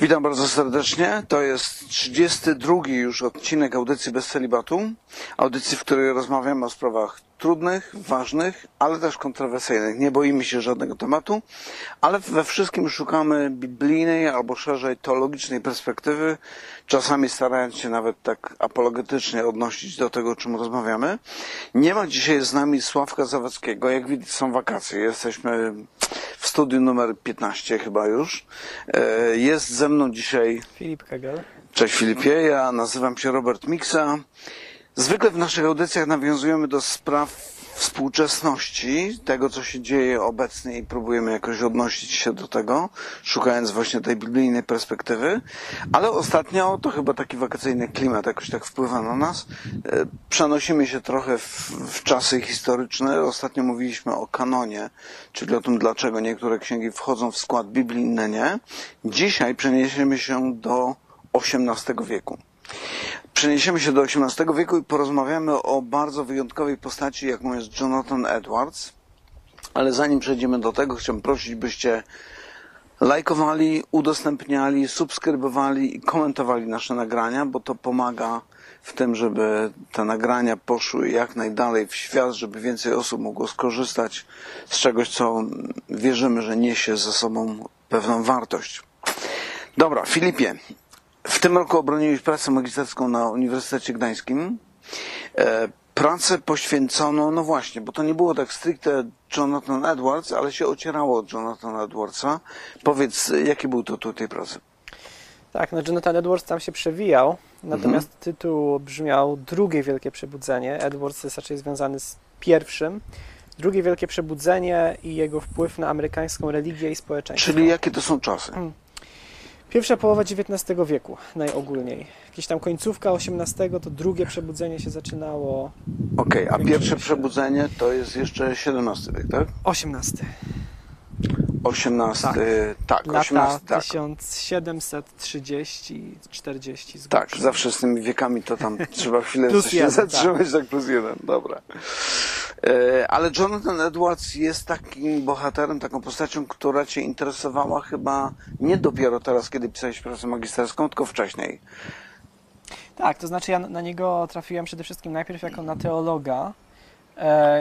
Witam bardzo serdecznie. To jest 32 już odcinek audycji bez celibatu. Audycji, w której rozmawiamy o sprawach trudnych, ważnych, ale też kontrowersyjnych. Nie boimy się żadnego tematu, ale we wszystkim szukamy biblijnej albo szerzej teologicznej perspektywy, czasami starając się nawet tak apologetycznie odnosić do tego, o czym rozmawiamy. Nie ma dzisiaj z nami Sławka Zawadzkiego. Jak widać są wakacje. Jesteśmy w studiu numer 15 chyba już. E, jest ze mną dzisiaj Filip Hegel. Cześć Filipie, ja nazywam się Robert Miksa. Zwykle w naszych audycjach nawiązujemy do spraw współczesności, tego co się dzieje obecnie i próbujemy jakoś odnosić się do tego, szukając właśnie tej biblijnej perspektywy, ale ostatnio to chyba taki wakacyjny klimat jakoś tak wpływa na nas. E, Przenosimy się trochę w, w czasy historyczne. Ostatnio mówiliśmy o kanonie, czyli o tym, dlaczego niektóre księgi wchodzą w skład Biblii, inne nie. Dzisiaj przeniesiemy się do XVIII wieku. Przeniesiemy się do XVIII wieku i porozmawiamy o bardzo wyjątkowej postaci, jaką jest Jonathan Edwards. Ale zanim przejdziemy do tego, chciałbym prosić, byście lajkowali, udostępniali, subskrybowali i komentowali nasze nagrania, bo to pomaga w tym, żeby te nagrania poszły jak najdalej w świat, żeby więcej osób mogło skorzystać z czegoś, co wierzymy, że niesie ze sobą pewną wartość. Dobra, Filipie, w tym roku obroniłeś pracę magisterską na Uniwersytecie Gdańskim. E, Pracę poświęcono, no właśnie, bo to nie było tak stricte Jonathan Edwards, ale się ocierało od Jonathana Edwardsa. Powiedz, jaki był tytuł tej pracy? Tak, no Jonathan Edwards tam się przewijał, natomiast Mhm. tytuł brzmiał Drugie Wielkie Przebudzenie. Edwards jest raczej związany z pierwszym. Drugie Wielkie Przebudzenie i jego wpływ na amerykańską religię i społeczeństwo. Czyli jakie to są czasy? Pierwsza połowa XIX wieku najogólniej. Jakieś tam końcówka XVIII to drugie przebudzenie się zaczynało. Okej, a Jak pierwsze przebudzenie to jest jeszcze XVII wiek, tak? XVIII. XVIII, Tak. tak, Lata XVIII, tak. 1730-40. z Tak, grubsza. zawsze z tymi wiekami to tam trzeba chwilę się jeden, zatrzymać, tak. plus jeden, dobra. E, Ale Jonathan Edwards jest takim bohaterem, taką postacią, która Cię interesowała chyba nie dopiero teraz, kiedy pisałeś pracę magisterską, tylko wcześniej. Tak, to znaczy ja na niego trafiłem przede wszystkim najpierw jako na teologa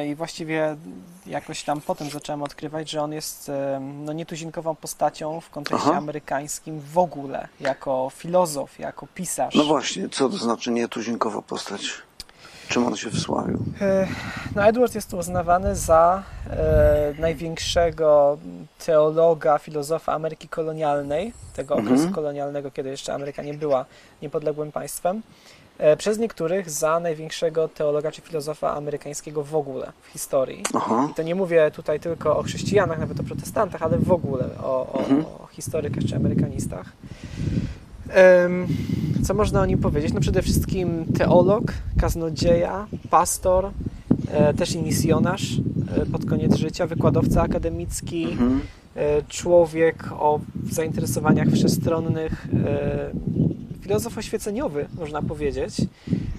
i właściwie jakoś tam potem zacząłem odkrywać, że on jest e, no, nietuzinkową postacią w kontekście Aha. amerykańskim w ogóle, jako filozof, jako pisarz. No właśnie, co to znaczy nietuzinkowa postać? Czym on się wsławił? E, No, Edward jest uznawany za e, największego teologa, filozofa Ameryki kolonialnej, tego Mhm. okresu kolonialnego, kiedy jeszcze Ameryka nie była niepodległym państwem. E, przez niektórych za największego teologa czy filozofa amerykańskiego w ogóle w historii. Aha, I to nie mówię tutaj tylko o chrześcijanach, nawet o protestantach, ale w ogóle o, o, Mhm. o historykach czy amerykanistach. Co można o nim powiedzieć? No przede wszystkim teolog, kaznodzieja, pastor, e, też i misjonarz e, pod koniec życia, wykładowca akademicki, mhm. człowiek o zainteresowaniach wszechstronnych, filozof oświeceniowy, można powiedzieć,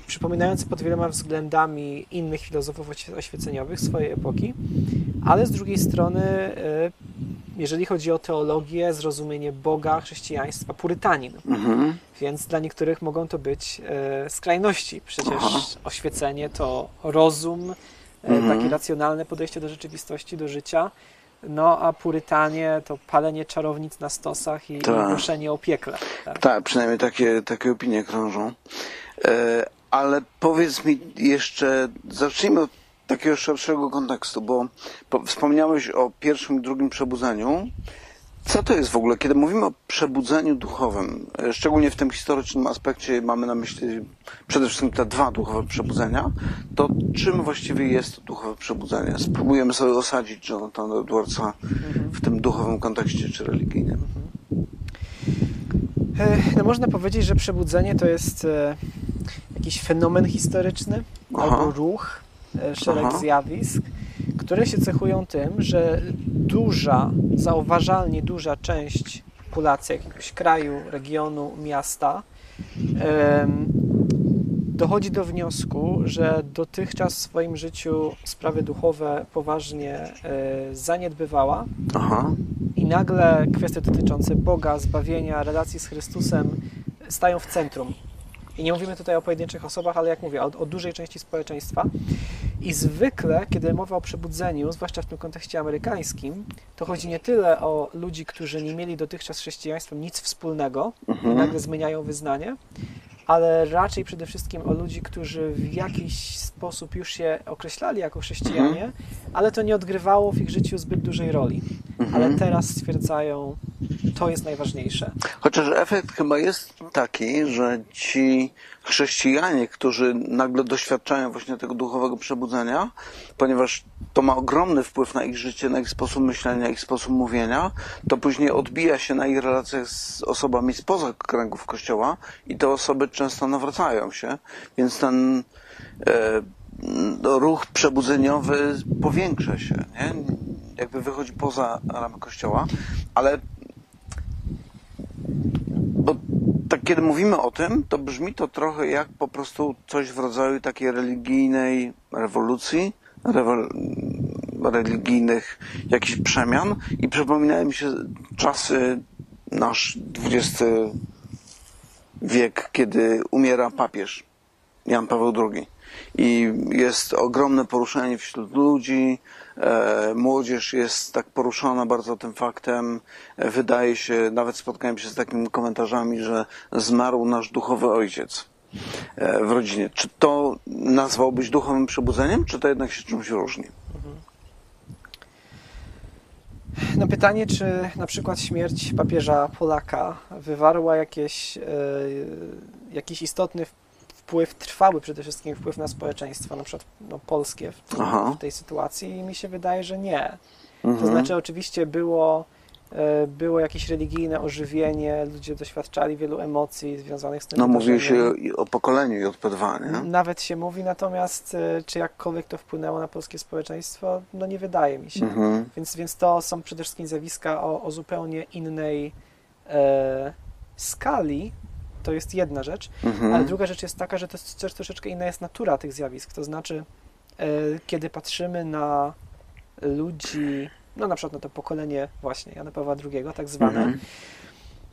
przypominający pod wieloma względami innych filozofów oświe- oświeceniowych swojej epoki, ale z drugiej strony, e, jeżeli chodzi o teologię, zrozumienie Boga, chrześcijaństwa, purytanin. Mhm. Więc dla niektórych mogą to być e, skrajności. Przecież Aha. oświecenie to rozum, e, Mhm. takie racjonalne podejście do rzeczywistości, do życia. No a purytanie to palenie czarownic na stosach i, głoszenie o piekle. Tak. Tak, przynajmniej takie, takie opinie krążą. E, ale powiedz mi jeszcze, zacznijmy od takiego szerszego kontekstu, bo po, wspomniałeś o pierwszym i drugim przebudzeniu. Co to jest w ogóle, kiedy mówimy o przebudzeniu duchowym, szczególnie w tym historycznym aspekcie mamy na myśli przede wszystkim te dwa duchowe przebudzenia, to czym właściwie jest to duchowe przebudzenie? Spróbujemy sobie osadzić Jonathana Edwardsa w tym duchowym kontekście czy religijnym. E, No można powiedzieć, że przebudzenie to jest e, jakiś fenomen historyczny Aha. albo ruch, e, szereg Aha. zjawisk, które się cechują tym, że duża, zauważalnie duża część populacji jakiegoś kraju, regionu, miasta dochodzi do wniosku, że dotychczas w swoim życiu sprawy duchowe poważnie e, zaniedbywała Aha. i nagle kwestie dotyczące Boga, zbawienia, relacji z Chrystusem stają w centrum. I nie mówimy tutaj o pojedynczych osobach, ale jak mówię, o, o dużej części społeczeństwa. I zwykle, kiedy mowa o przebudzeniu, zwłaszcza w tym kontekście amerykańskim, to chodzi nie tyle o ludzi, którzy nie mieli dotychczas z chrześcijaństwem nic wspólnego i nagle zmieniają wyznanie, ale raczej przede wszystkim o ludzi, którzy w jakiś sposób już się określali jako chrześcijanie, ale to nie odgrywało w ich życiu zbyt dużej roli. Ale teraz stwierdzają, to jest najważniejsze. Chociaż efekt chyba jest taki, że ci chrześcijanie, którzy nagle doświadczają właśnie tego duchowego przebudzenia, ponieważ to ma ogromny wpływ na ich życie, na ich sposób myślenia, ich sposób mówienia, to później odbija się na ich relacjach z osobami spoza kręgów kościoła i te osoby często nawracają się, więc ten e, ruch przebudzeniowy powiększa się, nie? Jakby wychodzi poza ramy kościoła, ale bo tak kiedy mówimy o tym, to brzmi to trochę jak po prostu coś w rodzaju takiej religijnej rewolucji, rewol, religijnych jakichś przemian i przypominają mi się czasy nasz XX wiek, kiedy umiera papież Jan Paweł II. I jest ogromne poruszenie wśród ludzi. E, młodzież jest tak poruszona bardzo tym faktem. E, wydaje się, nawet spotkałem się z takimi komentarzami, że zmarł nasz duchowy ojciec e, w rodzinie. Czy to nazwałbyś duchowym przebudzeniem, czy to jednak się czymś różni? No pytanie, czy na przykład śmierć papieża Polaka wywarła jakieś, jakiś istotny wpływ, trwały przede wszystkim wpływ na społeczeństwo, na przykład no, polskie w, w tej sytuacji i mi się wydaje, że nie. To Mhm. znaczy oczywiście było, e, było jakieś religijne ożywienie, ludzie doświadczali wielu emocji związanych z tym No mówiło się o pokoleniu JP2, nie? Nawet się mówi, natomiast e, czy jakkolwiek to wpłynęło na polskie społeczeństwo, no nie wydaje mi się. Mhm. Więc, więc to są przede wszystkim zjawiska o, o zupełnie innej e, skali. To jest jedna rzecz. Mhm. Ale druga rzecz jest taka, że to jest też troszeczkę inna jest natura tych zjawisk. To znaczy, e, kiedy patrzymy na ludzi, no na przykład na to pokolenie właśnie Jana Pawła II, tak zwane, Mhm.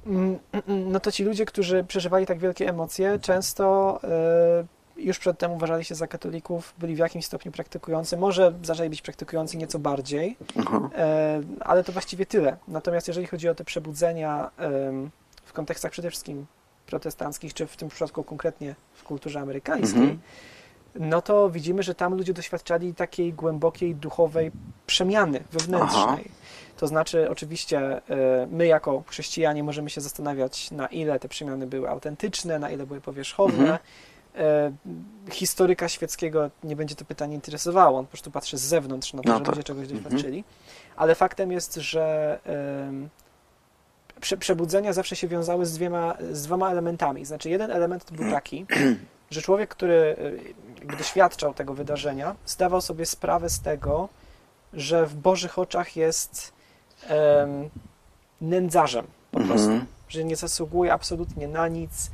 mm, mm, no to ci ludzie, którzy przeżywali tak wielkie emocje, często e, już przedtem uważali się za katolików, byli w jakimś stopniu praktykujący, może zaczęli być praktykujący nieco bardziej, Aha. E, ale to właściwie tyle. Natomiast jeżeli chodzi o te przebudzenia w kontekstach przede wszystkim protestanckich, czy w tym przypadku konkretnie w kulturze amerykańskiej, Mhm. no to widzimy, że tam ludzie doświadczali takiej głębokiej duchowej przemiany wewnętrznej. Aha. To znaczy, oczywiście, e, my jako chrześcijanie możemy się zastanawiać, na ile te przemiany były autentyczne, na ile były powierzchowne. Mhm. E, Historyka świeckiego nie będzie to pytanie interesowało, on po prostu patrzy z zewnątrz na to, No że tak. ludzie czegoś Mhm. doświadczyli. Ale faktem jest, że prze, przebudzenia zawsze się wiązały z, dwiema, z dwoma elementami. Znaczy, jeden element to był taki, że człowiek, który jakby doświadczał tego wydarzenia, zdawał sobie sprawę z tego, że w Bożych oczach jest em, nędzarzem po Mhm. prostu, że nie zasługuje absolutnie na nic,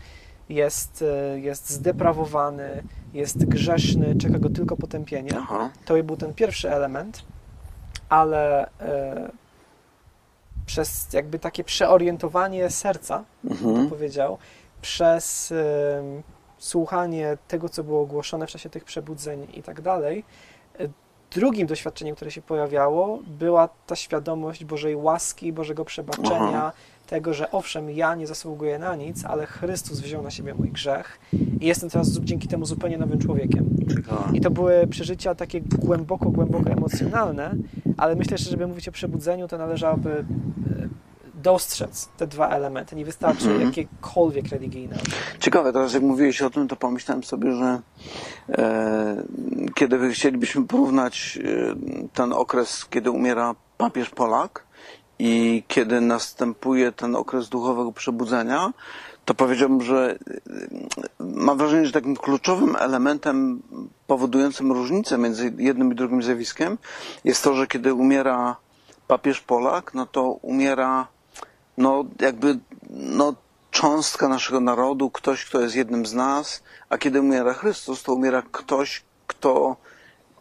jest, e, jest zdeprawowany, jest grzeszny, czeka go tylko potępienie. Aha. To był ten pierwszy element, ale e, przez jakby takie przeorientowanie serca, Mhm. powiedział, przez em, słuchanie tego, co było ogłoszone w czasie tych przebudzeń i tak dalej. Drugim doświadczeniem, które się pojawiało, była ta świadomość Bożej łaski, Bożego przebaczenia, Aha. tego, że owszem, ja nie zasługuję na nic, ale Chrystus wziął na siebie mój grzech i jestem teraz dzięki temu zupełnie nowym człowiekiem. I to były przeżycia takie głęboko, głęboko emocjonalne, ale myślę, że żeby mówić o przebudzeniu, to należałoby e, dostrzec te dwa elementy. Nie wystarczy Mhm. jakiekolwiek religijne. Ciekawe, teraz jak mówiłeś o tym, to pomyślałem sobie, że e, kiedy chcielibyśmy porównać e, ten okres, kiedy umiera papież Polak i kiedy następuje ten okres duchowego przebudzenia, to powiedziałbym, że e, mam wrażenie, że takim kluczowym elementem powodującym różnicę między jednym i drugim zjawiskiem jest to, że kiedy umiera papież Polak, no to umiera no jakby no cząstka naszego narodu, ktoś, kto jest jednym z nas, a kiedy umiera Chrystus, to umiera ktoś, kto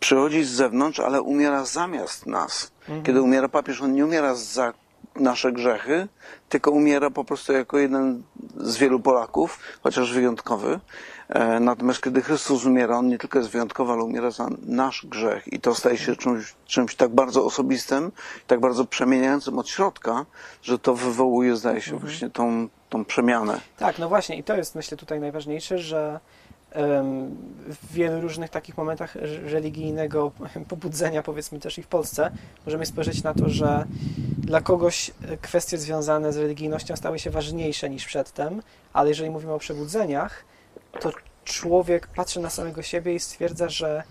przychodzi z zewnątrz, ale umiera zamiast nas. Kiedy umiera papież, on nie umiera za nasze grzechy, tylko umiera po prostu jako jeden z wielu Polaków, chociaż wyjątkowy. E, Natomiast kiedy Chrystus umiera, On nie tylko jest wyjątkowy, ale umiera za nasz grzech i to staje się czymś, czymś tak bardzo osobistym, tak bardzo przemieniającym od środka, że to wywołuje, zdaje się, właśnie tą, tą przemianę. Tak, no właśnie i to jest myślę tutaj najważniejsze, że w wielu różnych takich momentach religijnego pobudzenia, powiedzmy też i w Polsce, możemy spojrzeć na to, że dla kogoś e, kwestie związane z religijnością stały się ważniejsze niż przedtem, ale jeżeli mówimy o przebudzeniach, to człowiek patrzy na samego siebie i stwierdza, że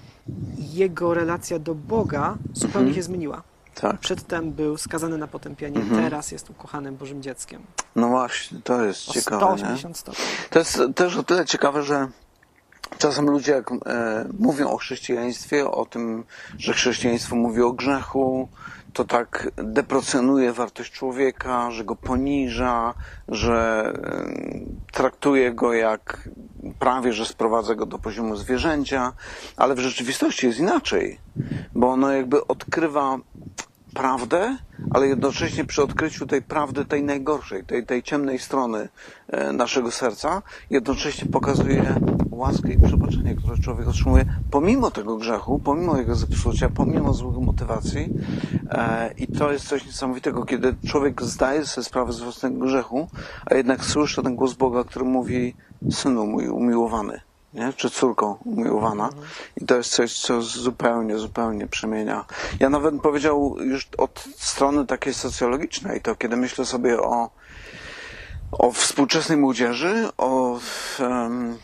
jego relacja do Boga zupełnie Mhm. się zmieniła. Tak. Przedtem był skazany na potępienie, Mhm. teraz jest ukochanym Bożym dzieckiem. No właśnie, to jest O ciekawe. Nie? 180 stopni. To jest też o tyle ciekawe, że czasem ludzie jak, e, mówią o chrześcijaństwie, o tym, że chrześcijaństwo mówi o grzechu, to tak deprecjonuje wartość człowieka, że go poniża, że e, traktuje go jak prawie, że sprowadza go do poziomu zwierzęcia, ale w rzeczywistości jest inaczej, bo ono jakby odkrywa prawdę, ale jednocześnie przy odkryciu tej prawdy, tej najgorszej, tej, tej ciemnej strony e, naszego serca, jednocześnie pokazuje łaskę i przebaczenie, które człowiek otrzymuje pomimo tego grzechu, pomimo jego zepsucia, pomimo złych motywacji. E, I to jest coś niesamowitego, kiedy człowiek zdaje sobie sprawę z własnego grzechu, a jednak słyszy ten głos Boga, który mówi synu mój umiłowany. Nie? Czy córko umiłowana. I to jest coś, co zupełnie, zupełnie przemienia. Ja nawet bym powiedział już od strony takiej socjologicznej, to kiedy myślę sobie o, o współczesnej młodzieży, o em,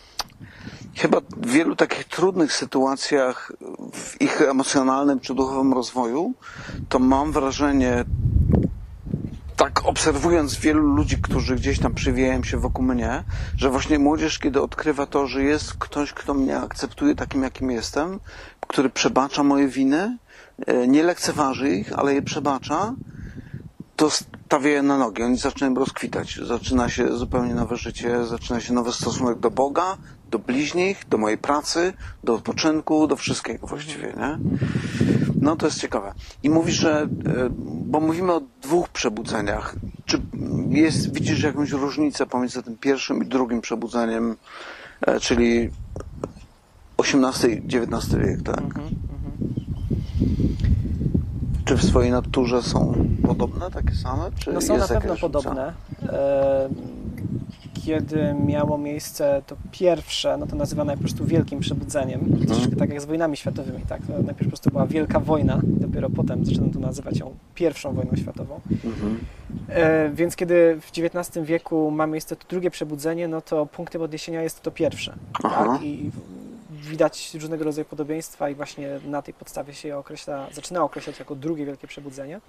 chyba wielu takich trudnych sytuacjach w ich emocjonalnym czy duchowym rozwoju, to mam wrażenie, tak obserwując wielu ludzi, którzy gdzieś tam przywijają się wokół mnie, że właśnie młodzież, kiedy odkrywa to, że jest ktoś, kto mnie akceptuje takim, jakim jestem, który przebacza moje winy, e, nie lekceważy ich, ale je przebacza, to stawia je na nogi. Oni zaczynają rozkwitać. Zaczyna się zupełnie nowe życie, zaczyna się nowy stosunek do Boga, do bliźnich, do mojej pracy, do odpoczynku, do wszystkiego właściwie, nie? No to jest ciekawe. I mówisz, że, e, bo mówimy o dwóch przebudzeniach. Czy jest, widzisz jakąś różnicę pomiędzy tym pierwszym i drugim przebudzeniem, e, czyli XVIII i XIX wiek, tak? Mhm, Czy w swojej naturze są podobne, takie same? Czy No są na pewno różnica? podobne. Kiedy miało miejsce to pierwsze, no to nazywane po prostu wielkim przebudzeniem. Mhm. Troszeczkę tak jak z wojnami światowymi, tak? No, Najpierw po prostu była wielka wojna, dopiero potem zaczęto tu nazywać ją pierwszą wojną światową. Mhm. E, Więc kiedy w XIX wieku ma miejsce to drugie przebudzenie, no to punktem odniesienia jest to pierwsze. Aha. Tak? I widać różnego rodzaju podobieństwa i właśnie na tej podstawie się je określa, zaczyna określać jako drugie wielkie przebudzenie.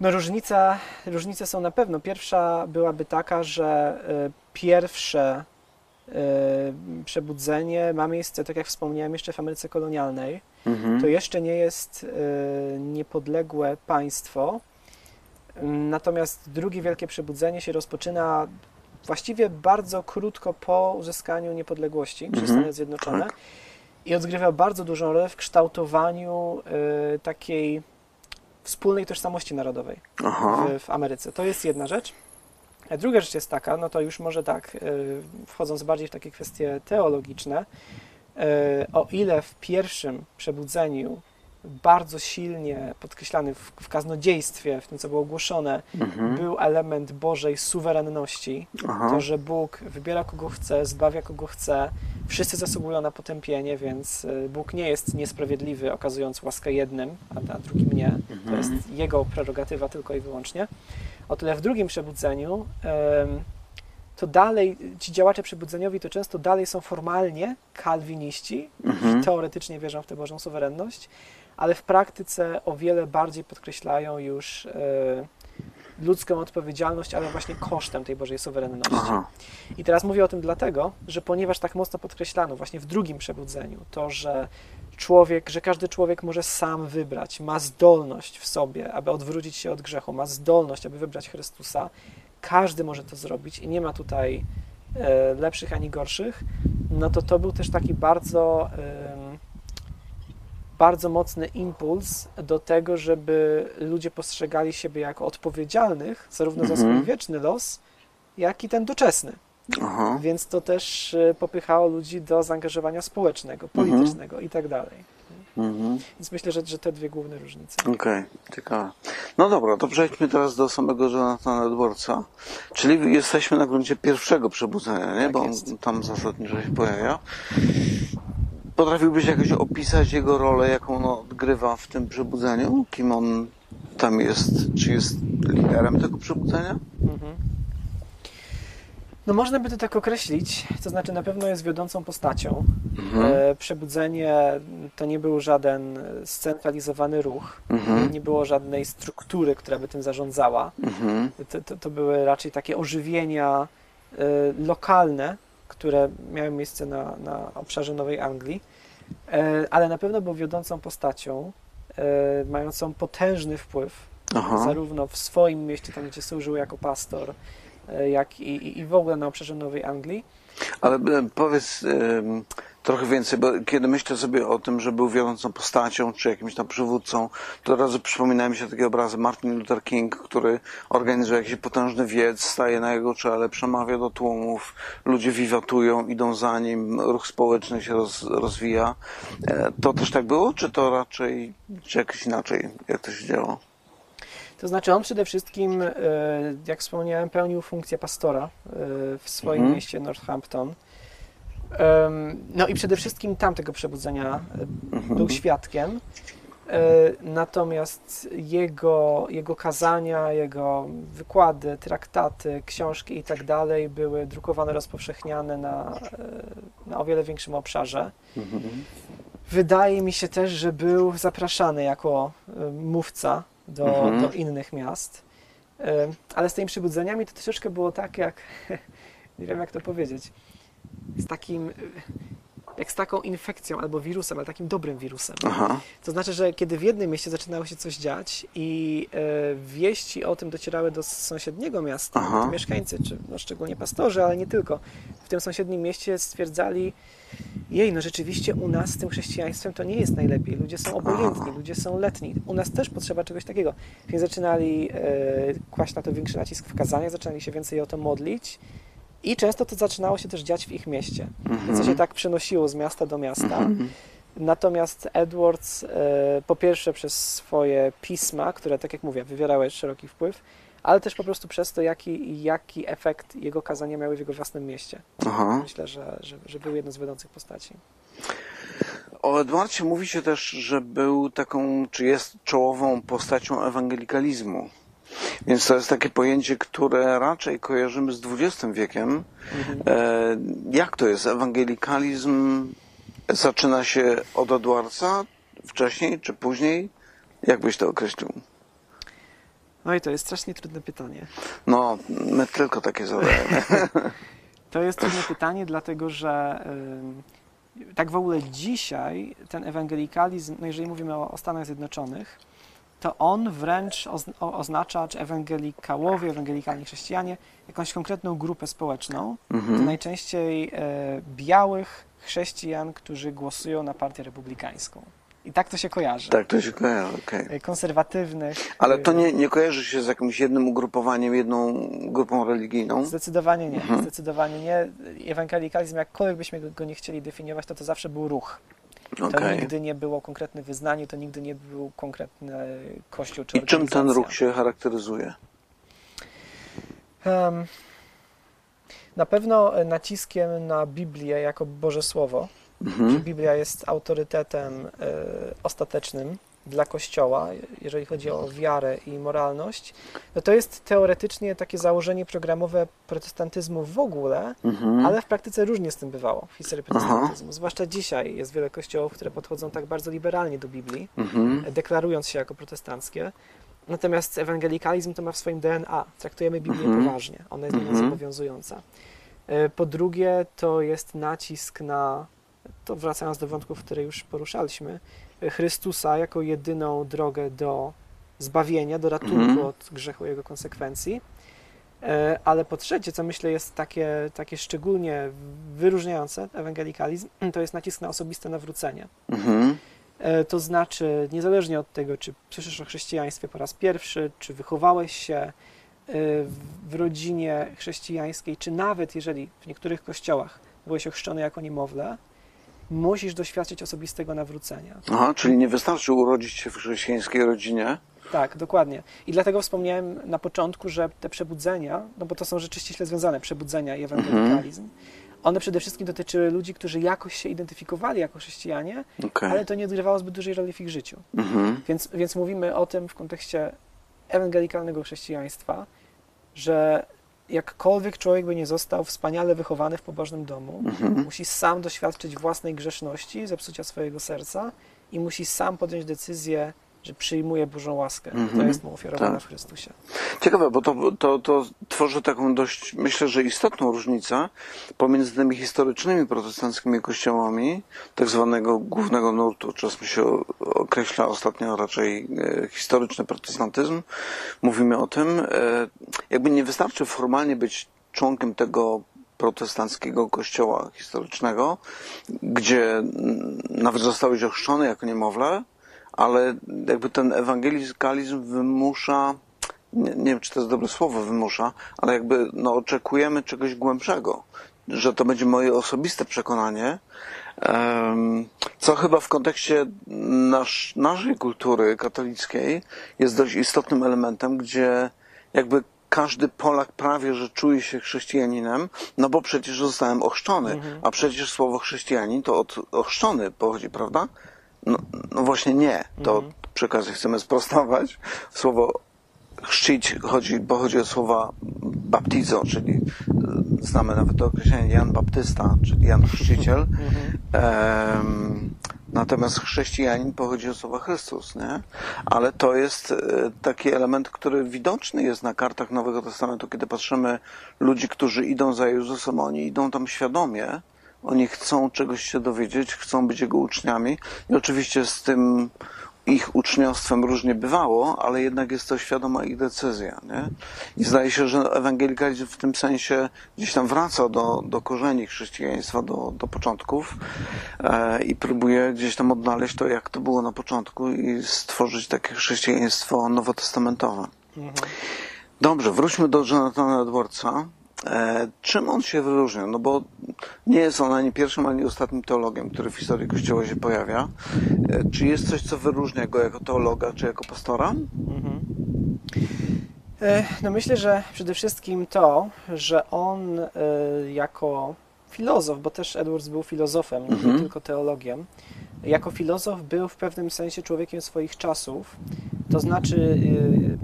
No różnica, różnice są na pewno. Pierwsza byłaby taka, że y, pierwsze y, przebudzenie ma miejsce, tak jak wspomniałem, jeszcze w Ameryce kolonialnej. Mhm. To jeszcze nie jest y, niepodległe państwo. Natomiast drugie wielkie przebudzenie się rozpoczyna właściwie bardzo krótko po uzyskaniu niepodległości przez Mhm, Stany Zjednoczone tak. i odgrywa bardzo dużą rolę w kształtowaniu takiej wspólnej tożsamości narodowej w, w Ameryce. To jest jedna rzecz. A druga rzecz jest taka, no to już może tak, y, wchodząc bardziej w takie kwestie teologiczne, y, o ile w pierwszym przebudzeniu bardzo silnie podkreślany w, w kaznodziejstwie, w tym co było ogłoszone, Mhm. był element Bożej suwerenności, Aha. to, że Bóg wybiera kogo chce, zbawia kogo chce, wszyscy zasługują na potępienie, więc y, Bóg nie jest niesprawiedliwy, okazując łaskę jednym, a, a drugim nie. To Mhm. jest Jego prerogatywa tylko i wyłącznie. O tyle w drugim przebudzeniu em, to dalej, ci działacze przebudzeniowi to często dalej są formalnie kalwiniści, Mhm. teoretycznie wierzą w tę Bożą suwerenność, ale w praktyce o wiele bardziej podkreślają już e, ludzką odpowiedzialność, ale właśnie kosztem tej Bożej suwerenności. Aha. I teraz mówię o tym dlatego, że ponieważ tak mocno podkreślano właśnie w drugim przebudzeniu to, że człowiek, że każdy człowiek może sam wybrać, ma zdolność w sobie, aby odwrócić się od grzechu, ma zdolność, aby wybrać Chrystusa, każdy może to zrobić i nie ma tutaj e, lepszych ani gorszych, no to to był też taki bardzo bardzo mocny impuls do tego, żeby ludzie postrzegali siebie jako odpowiedzialnych zarówno za Mhm. swój wieczny los, jak i ten doczesny. Aha. Więc to też e, popychało ludzi do zaangażowania społecznego, politycznego i tak dalej. Mhm. Więc myślę, że, że te dwie główne różnice. Okej, ciekawe. No dobra, to przejdźmy teraz do samego Jonathana Edwardsa. Czyli jesteśmy na gruncie pierwszego przebudzenia, nie? Tak Bo on jest. tam zasadniczo się pojawia. Potrafiłbyś jakoś opisać jego rolę, jaką on odgrywa w tym przebudzeniu? Kim on tam jest? Czy jest liderem tego przebudzenia? No można by to tak określić, to znaczy na pewno jest wiodącą postacią. Mhm. E, Przebudzenie to nie był żaden scentralizowany ruch, Mhm. nie było żadnej struktury, która by tym zarządzała. Mhm. To, to, to były raczej takie ożywienia e, lokalne, które miały miejsce na, na obszarze Nowej Anglii, E, ale na pewno był wiodącą postacią, mającą potężny wpływ Aha. zarówno w swoim mieście, tam gdzie służył jako pastor, jak i, i- w ogóle na obszarze Nowej Anglii. Ale e, powiedz em, trochę więcej, bo kiedy myślę sobie o tym, że był wiodącą postacią, czy jakimś tam przywódcą, to od razu przypominają mi się takie obrazy Martin Luther King, który organizuje jakiś potężny wiec, staje na jego czele, przemawia do tłumów, ludzie wiwatują, idą za nim, ruch społeczny się roz, rozwija. E, To też tak było, czy to raczej, czy jakoś inaczej, jak to się działo? To znaczy on przede wszystkim, e, jak wspomniałem, pełnił funkcję pastora e, w swoim Mhm. mieście Northampton. No i przede wszystkim tamtego przebudzenia e, Mhm. był świadkiem. Natomiast jego, jego kazania, jego wykłady, traktaty, książki i tak dalej były drukowane, rozpowszechniane na, na o wiele większym obszarze. Mhm. Wydaje mi się też, że był zapraszany jako mówca do, Mhm. do innych miast. Ale z tymi przybudzeniami to troszeczkę było tak, jak nie wiem jak to powiedzieć, z takim, jak z taką infekcją albo wirusem, ale takim dobrym wirusem. Aha. To znaczy, że kiedy w jednym mieście zaczynało się coś dziać i e, wieści o tym docierały do sąsiedniego miasta, Aha. to mieszkańcy, czy no, szczególnie pastorzy, ale nie tylko, w tym sąsiednim mieście stwierdzali, jej, no rzeczywiście u nas z tym chrześcijaństwem to nie jest najlepiej. Ludzie są obojętni, ludzie są letni. U nas też potrzeba czegoś takiego. Więc zaczynali e, kłaść na to większy nacisk w kazaniach, zaczynali się więcej o to modlić i często to zaczynało się też dziać w ich mieście. Więc to się tak przenosiło z miasta do miasta. Mhm. Natomiast Edwards, e, po pierwsze przez swoje pisma, które, tak jak mówię, wywierały szeroki wpływ, ale też po prostu przez to, jaki, jaki efekt jego kazania miały w jego własnym mieście. Aha. Myślę, że, że, że był jedną z wiodących postaci. O Edwardzie mówi się też, że był taką, czy jest czołową postacią ewangelikalizmu. Więc to jest takie pojęcie, które raczej kojarzymy z XX wiekiem. E, jak to jest? Ewangelikalizm zaczyna się od Edwardsa wcześniej czy później? Jak byś to określił? No i to jest strasznie trudne pytanie. No, my tylko takie zadajemy. To jest trudne pytanie, dlatego że tak w ogóle dzisiaj ten ewangelikalizm, no jeżeli mówimy o, o Stanach Zjednoczonych, to on wręcz oznacza, czy ewangelikałowie, ewangelikalni chrześcijanie, jakąś konkretną grupę społeczną, to Mhm. najczęściej e, białych chrześcijan, którzy głosują na partię republikańską. I tak to się kojarzy. Tak, to się kojarzy, okej. E, Konserwatywnych. Ale e, to nie, nie kojarzy się z jakimś jednym ugrupowaniem, jedną grupą religijną? Zdecydowanie nie. Mhm. Zdecydowanie nie. Ewangelikalizm, jakkolwiek byśmy go nie chcieli definiować, to to zawsze był ruch. To Okej. nigdy nie było konkretne wyznanie, to nigdy nie był konkretny kościół czy I czym ten ruch się charakteryzuje? Em, na pewno e, naciskiem na Biblię jako Boże Słowo. że Mhm. Biblia jest autorytetem e, ostatecznym dla Kościoła, jeżeli chodzi o wiarę i moralność, no to jest teoretycznie takie założenie programowe protestantyzmu w ogóle, Mhm. ale w praktyce różnie z tym bywało w historii protestantyzmu. Zwłaszcza dzisiaj jest wiele kościołów, które podchodzą tak bardzo liberalnie do Biblii, Mhm. deklarując się jako protestanckie. Natomiast ewangelikalizm to ma w swoim DNA. Traktujemy Biblię Mhm. poważnie. Ona jest dla nas Mhm. obowiązująca. E, Po drugie, to jest nacisk na, to wracając do wątków, które już poruszaliśmy, Chrystusa jako jedyną drogę do zbawienia, do ratunku Mhm. od grzechu i jego konsekwencji. E, Ale po trzecie, co myślę jest takie, takie szczególnie wyróżniające ewangelikalizm, to jest nacisk na osobiste nawrócenie. Mhm. E, To znaczy, niezależnie od tego, czy słyszysz o chrześcijaństwie po raz pierwszy, czy wychowałeś się e, w- w rodzinie chrześcijańskiej, czy nawet jeżeli w niektórych kościołach byłeś ochrzczony jako niemowlę, musisz doświadczyć osobistego nawrócenia. Aha, czyli nie wystarczy urodzić się w chrześcijańskiej rodzinie. Tak, dokładnie. I dlatego wspomniałem na początku, że te przebudzenia, no bo to są rzeczy ściśle związane, przebudzenia i ewangelikalizm, one przede wszystkim dotyczyły ludzi, którzy jakoś się identyfikowali jako chrześcijanie, Okej. ale to nie odgrywało zbyt dużej roli w ich życiu. Mhm. Więc, więc mówimy o tym w kontekście ewangelikalnego chrześcijaństwa, że jakkolwiek człowiek by nie został wspaniale wychowany w pobożnym domu, Mhm. musi sam doświadczyć własnej grzeszności, zepsucia swojego serca i musi sam podjąć decyzję, że przyjmuje Bożą łaskę, która Mhm. jest mu ofiarowana Tak. w Chrystusie. Ciekawe, bo to, to, to tworzy taką dość, myślę, że istotną różnicę pomiędzy tymi historycznymi protestanckimi kościołami, tak zwanego głównego nurtu, czasem się określa ostatnio raczej e, historyczny protestantyzm. Mówimy o tym, e, jakby nie wystarczy formalnie być członkiem tego protestanckiego kościoła historycznego, gdzie mm, nawet zostałeś ochrzczony jako niemowlę, ale jakby ten ewangelikalizm wymusza, nie, nie wiem czy to jest dobre słowo, wymusza, ale jakby no, oczekujemy czegoś głębszego, że to będzie moje osobiste przekonanie, co chyba w kontekście nasz, naszej kultury katolickiej jest dość istotnym elementem, gdzie jakby każdy Polak prawie, że czuje się chrześcijaninem, no bo przecież zostałem ochrzczony, a przecież słowo chrześcijanin to od ochrzczony pochodzi, prawda? No, no właśnie nie. To przy okazji chcemy sprostować. Słowo chrzcić chodzi, pochodzi od słowa baptizo, czyli e, znamy nawet to określenie Jan Baptysta, czyli Jan Chrzciciel. Em, natomiast chrześcijanin pochodzi od słowa Chrystus, nie? Ale to jest e, taki element, który widoczny jest na kartach Nowego Testamentu, kiedy patrzymy ludzi, którzy idą za Jezusem, oni idą tam świadomie, oni chcą czegoś się dowiedzieć, chcą być Jego uczniami i oczywiście z tym ich uczniostwem różnie bywało, ale jednak jest to świadoma ich decyzja. Nie? I zdaje się, że ewangelikalizm w tym sensie gdzieś tam wraca do, do korzeni chrześcijaństwa, do, do początków e, i próbuje gdzieś tam odnaleźć to, jak to było na początku i stworzyć takie chrześcijaństwo nowotestamentowe. Dobrze, wróćmy do Jonathana Edwardsa. E, czym on się wyróżnia? No bo nie jest on ani pierwszym, ani ostatnim teologiem, który w historii Kościoła się pojawia. E, czy jest coś, co wyróżnia go jako teologa, czy jako pastora? E, No myślę, że przede wszystkim to, że on jako filozof, bo też Edwards był filozofem, nie Mhm. tylko teologiem, jako filozof był w pewnym sensie człowiekiem swoich czasów, to znaczy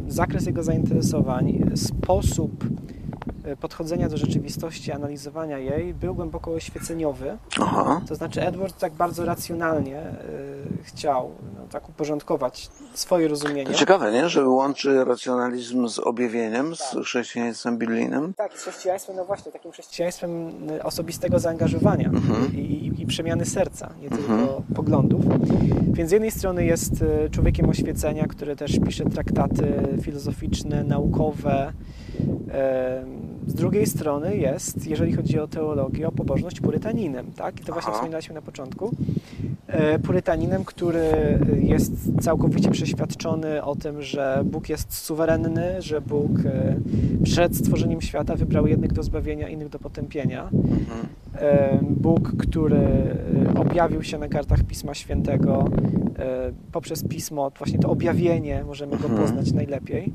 zakres jego zainteresowań, sposób podchodzenia do rzeczywistości, analizowania jej był głęboko oświeceniowy. Aha. To znaczy Edward tak bardzo racjonalnie e, chciał no, tak uporządkować swoje rozumienie. To ciekawe, nie? Że łączy racjonalizm z objawieniem, z chrześcijaństwem biblijnym. Tak, z chrześcijaństwem, no właśnie, takim chrześcijaństwem y, osobistego zaangażowania i, i, i przemiany serca, nie tylko poglądów. Więc z jednej strony jest y, człowiekiem oświecenia, który też pisze traktaty filozoficzne, naukowe. Z drugiej strony jest, jeżeli chodzi o teologię, o pobożność purytaninem, tak? I to właśnie Aha. wspominaliśmy na początku. E, Purytaninem, który jest całkowicie przeświadczony o tym, że Bóg jest suwerenny, że Bóg e, przed stworzeniem świata wybrał jednych do zbawienia, innych do potępienia. Mhm. E, Bóg, który objawił się na kartach Pisma Świętego, poprzez Pismo, właśnie to objawienie możemy go Mhm. poznać najlepiej.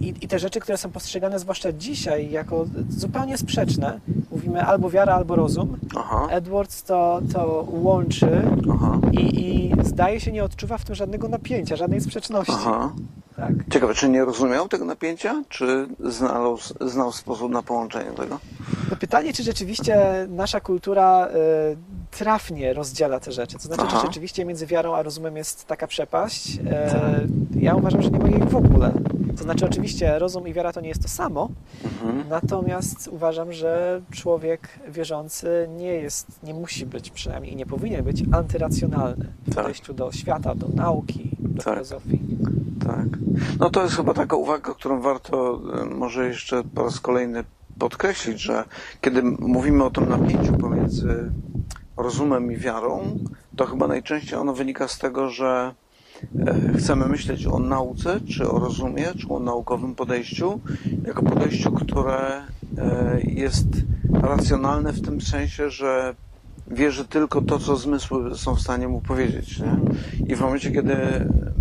I, I te rzeczy, które są postrzegane zwłaszcza dzisiaj jako zupełnie sprzeczne, mówimy albo wiara, albo rozum. Aha. Edwards to, to łączy i, i zdaje się nie odczuwa w tym żadnego napięcia, żadnej sprzeczności. Aha. Tak. Ciekawe, czy nie rozumiał tego napięcia, czy znał, znał sposób na połączenie tego? No pytanie, czy rzeczywiście nasza kultura y, trafnie rozdziela te rzeczy. To znaczy, Aha. czy rzeczywiście między wiarą a rozumem jest taka przepaść? E, ja uważam, że nie ma jej w ogóle. To znaczy, oczywiście rozum i wiara to nie jest to samo, Mhm. natomiast uważam, że człowiek wierzący nie jest, nie musi być przynajmniej i nie powinien być antyracjonalny w Tak. podejściu do świata, do nauki, do Tak. filozofii. Tak. No to jest chyba taka uwaga, którą warto e, może jeszcze po raz kolejny podkreślić, że kiedy mówimy o tym napięciu pomiędzy rozumem i wiarą, to chyba najczęściej ono wynika z tego, że e, chcemy myśleć o nauce, czy o rozumie, czy o naukowym podejściu, jako podejściu, które e, jest racjonalne w tym sensie, że wierzy tylko to, co zmysły są w stanie mu powiedzieć. Nie? I w momencie, kiedy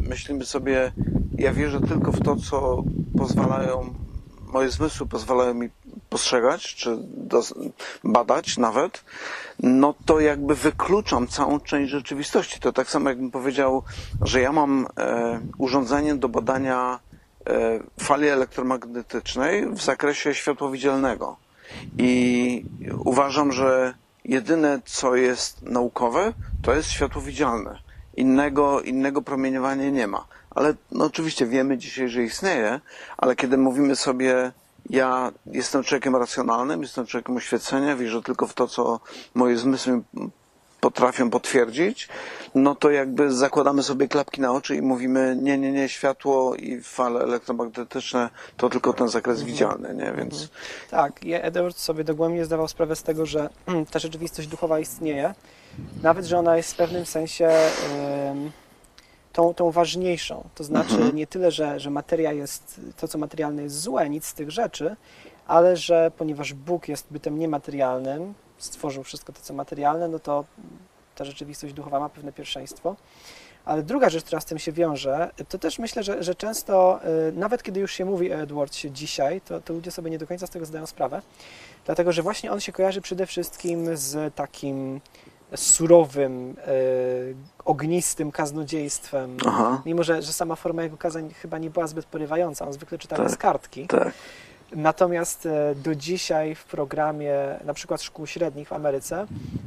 myślimy sobie, ja wierzę tylko w to, co pozwalają, moje zmysły pozwalają mi postrzegać, czy badać nawet, no to jakby wykluczam całą część rzeczywistości. To tak samo jakbym powiedział, że ja mam e, urządzenie do badania e, fali elektromagnetycznej w zakresie światłowidzialnego. I uważam, że jedyne, co jest naukowe, to jest światło widzialne. Innego, innego promieniowania nie ma. Ale no, oczywiście wiemy dzisiaj, że istnieje, ale kiedy mówimy sobie, ja jestem człowiekiem racjonalnym, jestem człowiekiem oświecenia, wierzę tylko w to, co moje zmysły potrafią potwierdzić, no to jakby zakładamy sobie klapki na oczy i mówimy, nie, nie, nie, światło i fale elektromagnetyczne to tylko ten zakres widzialny, nie? Więc Tak, i Edward sobie dogłębnie zdawał sprawę z tego, że ta rzeczywistość duchowa istnieje, nawet, że ona jest w pewnym sensie em, tą, tą ważniejszą. To znaczy nie tyle, że, że materia jest, to co materialne jest złe, nic z tych rzeczy, ale że ponieważ Bóg jest bytem niematerialnym, stworzył wszystko to, co materialne, no to ta rzeczywistość duchowa ma pewne pierwszeństwo. Ale druga rzecz, która z tym się wiąże, to też myślę, że, że często, y, nawet kiedy już się mówi o Edwardsie dzisiaj, to, to ludzie sobie nie do końca z tego zdają sprawę, dlatego że właśnie on się kojarzy przede wszystkim z takim surowym, y, ognistym kaznodziejstwem. aha, Mimo, że, że sama forma jego kazań chyba nie była zbyt porywająca, on zwykle czytał Tak. z kartki. tak, Natomiast e, do dzisiaj w programie na przykład szkół średnich w Ameryce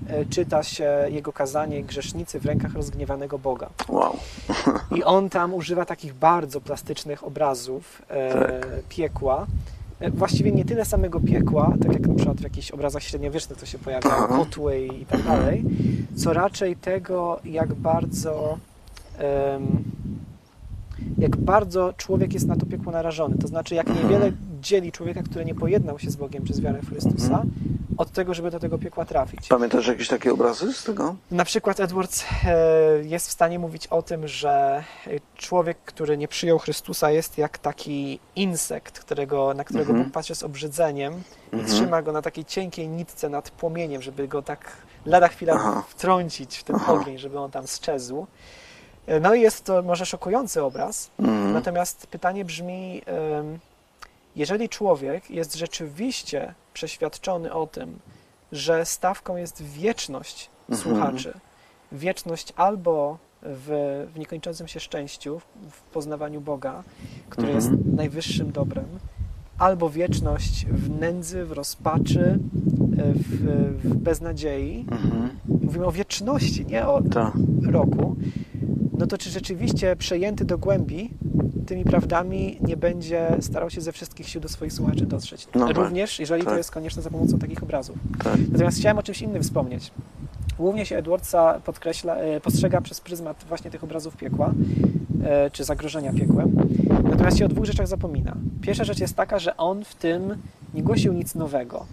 e, czyta się jego kazanie Grzesznicy w rękach rozgniewanego Boga. wow, I on tam używa takich bardzo plastycznych obrazów e, Tak. piekła. E, Właściwie nie tyle samego piekła, tak jak na przykład w jakichś obrazach średniowiecznych to się pojawia, Aha. Otway i tak dalej, co raczej tego, jak bardzo em, jak bardzo człowiek jest na to piekło narażony. To znaczy, jak niewiele dzieli człowieka, który nie pojednał się z Bogiem przez wiarę w Chrystusa, od tego, żeby do tego piekła trafić. Pamiętasz jakieś takie obrazy z tego? Na przykład Edwards e, jest w stanie mówić o tym, że człowiek, który nie przyjął Chrystusa, jest jak taki insekt, którego, na którego Mhm. Bóg patrzy z obrzydzeniem i Mhm. trzyma go na takiej cienkiej nitce nad płomieniem, żeby go tak lada chwila Aha. wtrącić w ten Aha. ogień, żeby on tam sczezł. E, No i jest to może szokujący obraz, Mhm. Natomiast pytanie brzmi, jeżeli człowiek jest rzeczywiście przeświadczony o tym, że stawką jest wieczność Mhm. słuchaczy, wieczność albo w, w niekończącym się szczęściu, w- poznawaniu Boga, który Mhm. jest najwyższym dobrem, albo wieczność w nędzy, w rozpaczy, e, w, w beznadziei. Mhm. Mówimy o wieczności, nie o Tak. roku, no to czy rzeczywiście przejęty do głębi tymi prawdami nie będzie starał się ze wszystkich sił do swoich słuchaczy dotrzeć. No tak, Również, jeżeli to tak. jest konieczne za pomocą takich obrazów. Tak. Natomiast chciałem o czymś innym wspomnieć. Głównie się Edwardsa podkreśla, e, postrzega przez pryzmat właśnie tych obrazów piekła, e, czy zagrożenia piekłem. Natomiast się o dwóch rzeczach zapomina. Pierwsza rzecz jest taka, że on w tym nie głosił nic nowego.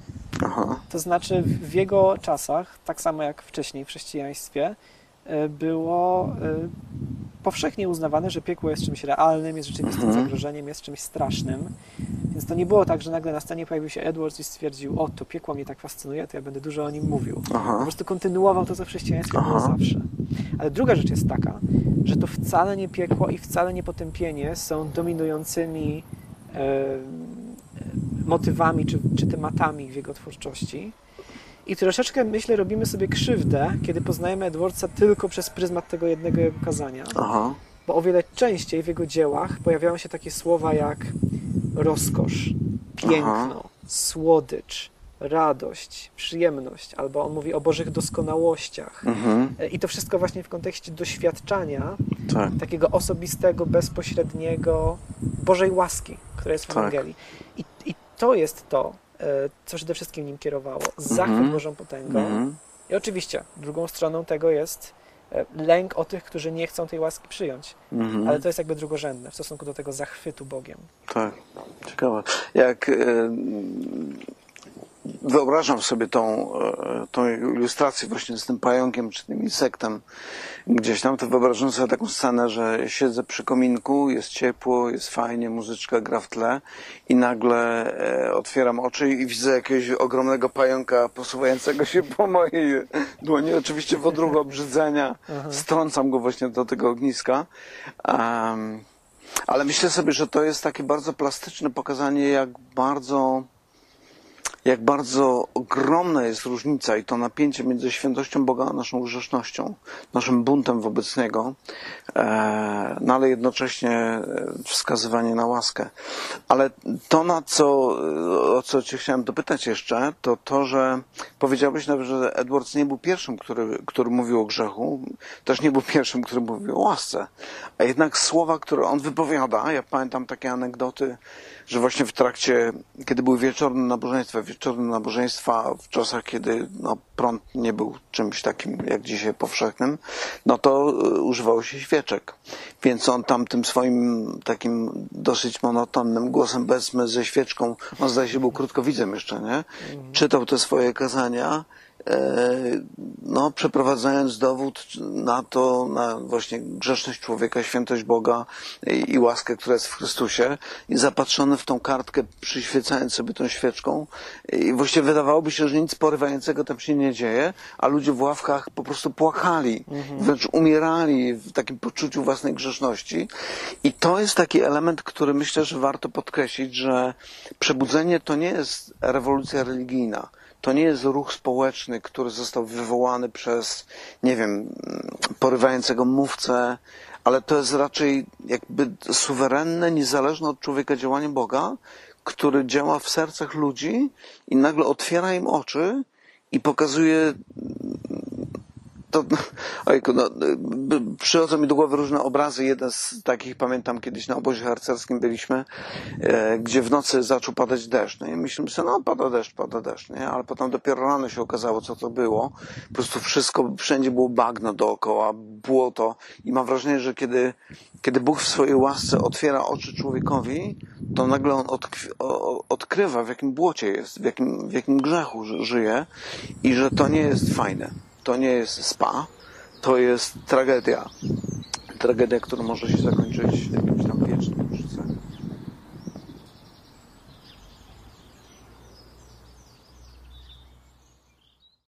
Aha. To znaczy w jego czasach, tak samo jak wcześniej w chrześcijaństwie, było e, powszechnie uznawane, że piekło jest czymś realnym, jest rzeczywistym Mhm. zagrożeniem, jest czymś strasznym. Więc to nie było tak, że nagle na scenie pojawił się Edwards i stwierdził, o, to piekło mnie tak fascynuje, to ja będę dużo o nim mówił. Po Aha. prostu kontynuował to, co w chrześcijaństwie było zawsze. Ale druga rzecz jest taka, że to wcale nie piekło i wcale nie potępienie są dominującymi e, motywami czy, czy tematami w jego twórczości. I troszeczkę, myślę, robimy sobie krzywdę, kiedy poznajemy Edwardsa tylko przez pryzmat tego jednego jego kazania, Aha. bo o wiele częściej w jego dziełach pojawiają się takie słowa jak rozkosz, piękno, słodycz, radość, przyjemność, albo on mówi o bożych doskonałościach. Mhm. E, I to wszystko właśnie w kontekście doświadczania Tak. takiego osobistego, bezpośredniego Bożej łaski, która jest w Tak. Ewangelii. I, I to jest to, co przede wszystkim nim kierowało. Zachwyt Mhm. Bożą potęgą. Mhm. I oczywiście drugą stroną tego jest e, lęk o tych, którzy nie chcą tej łaski przyjąć. Mhm. Ale to jest jakby drugorzędne w stosunku do tego zachwytu Bogiem. Tak, ciekawe. Jak e, wyobrażam sobie tą, e, tą ilustrację właśnie z tym pająkiem czy tym insektem gdzieś tam, to wyobrażam sobie taką scenę, że siedzę przy kominku, jest ciepło, jest fajnie, muzyczka gra w tle i nagle e, otwieram oczy i widzę jakiegoś ogromnego pająka posuwającego się po mojej dłoni. Oczywiście w odruchu obrzydzenia strącam go właśnie do tego ogniska. Em, ale myślę sobie, że to jest takie bardzo plastyczne pokazanie, jak bardzo jak bardzo ogromna jest różnica i to napięcie między świętością Boga a naszą grzesznością, naszym buntem wobec Niego, e, no ale jednocześnie e, wskazywanie na łaskę. Ale to, na co, o co Cię chciałem dopytać jeszcze, to to, że powiedziałeś nawet, że Edwards nie był pierwszym, który, który mówił o grzechu, też nie był pierwszym, który mówił o łasce. A jednak słowa, które on wypowiada, ja pamiętam takie anegdoty, że właśnie w trakcie, kiedy były wieczorne nabożeństwa, nabożeństwa w czasach, kiedy no, prąd nie był czymś takim jak dzisiaj powszechnym, no to y, używało się świeczek. Więc on tam tym swoim takim dosyć monotonnym głosem bez ze świeczką, on zdaje się był krótkowidzem jeszcze, nie? Czytał te swoje kazania, no, przeprowadzając dowód na to, na właśnie grzeszność człowieka, świętość Boga i, i łaskę, która jest w Chrystusie i zapatrzony w tą kartkę, przyświecając sobie tą świeczką i właściwie wydawałoby się, że nic porywającego tam się nie dzieje, a ludzie w ławkach po prostu płakali, wręcz umierali w takim poczuciu własnej grzeszności i to jest taki element, który myślę, że warto podkreślić, że przebudzenie to nie jest rewolucja religijna. To nie jest ruch społeczny, który został wywołany przez, nie wiem, porywającego mówcę, ale to jest raczej jakby suwerenne, niezależne od człowieka działanie Boga, który działa w sercach ludzi i nagle otwiera im oczy i pokazuje to, ojku, no, b- przychodzą mi do głowy różne obrazy. Jeden z takich, pamiętam, kiedyś na obozie harcerskim byliśmy, e, gdzie w nocy zaczął padać deszcz. No i myślimy sobie, no pada deszcz, pada deszcz, nie? Ale potem dopiero rano się okazało, co to było. Po prostu wszystko, wszędzie było bagno dookoła, błoto. I mam wrażenie, że kiedy, kiedy Bóg w swojej łasce otwiera oczy człowiekowi, to nagle on odkwi- o- odkrywa, w jakim błocie jest, w jakim, w jakim grzechu ży- żyje i że to nie jest fajne to nie jest spa, to jest tragedia. Tragedia, która może się zakończyć jakimś tam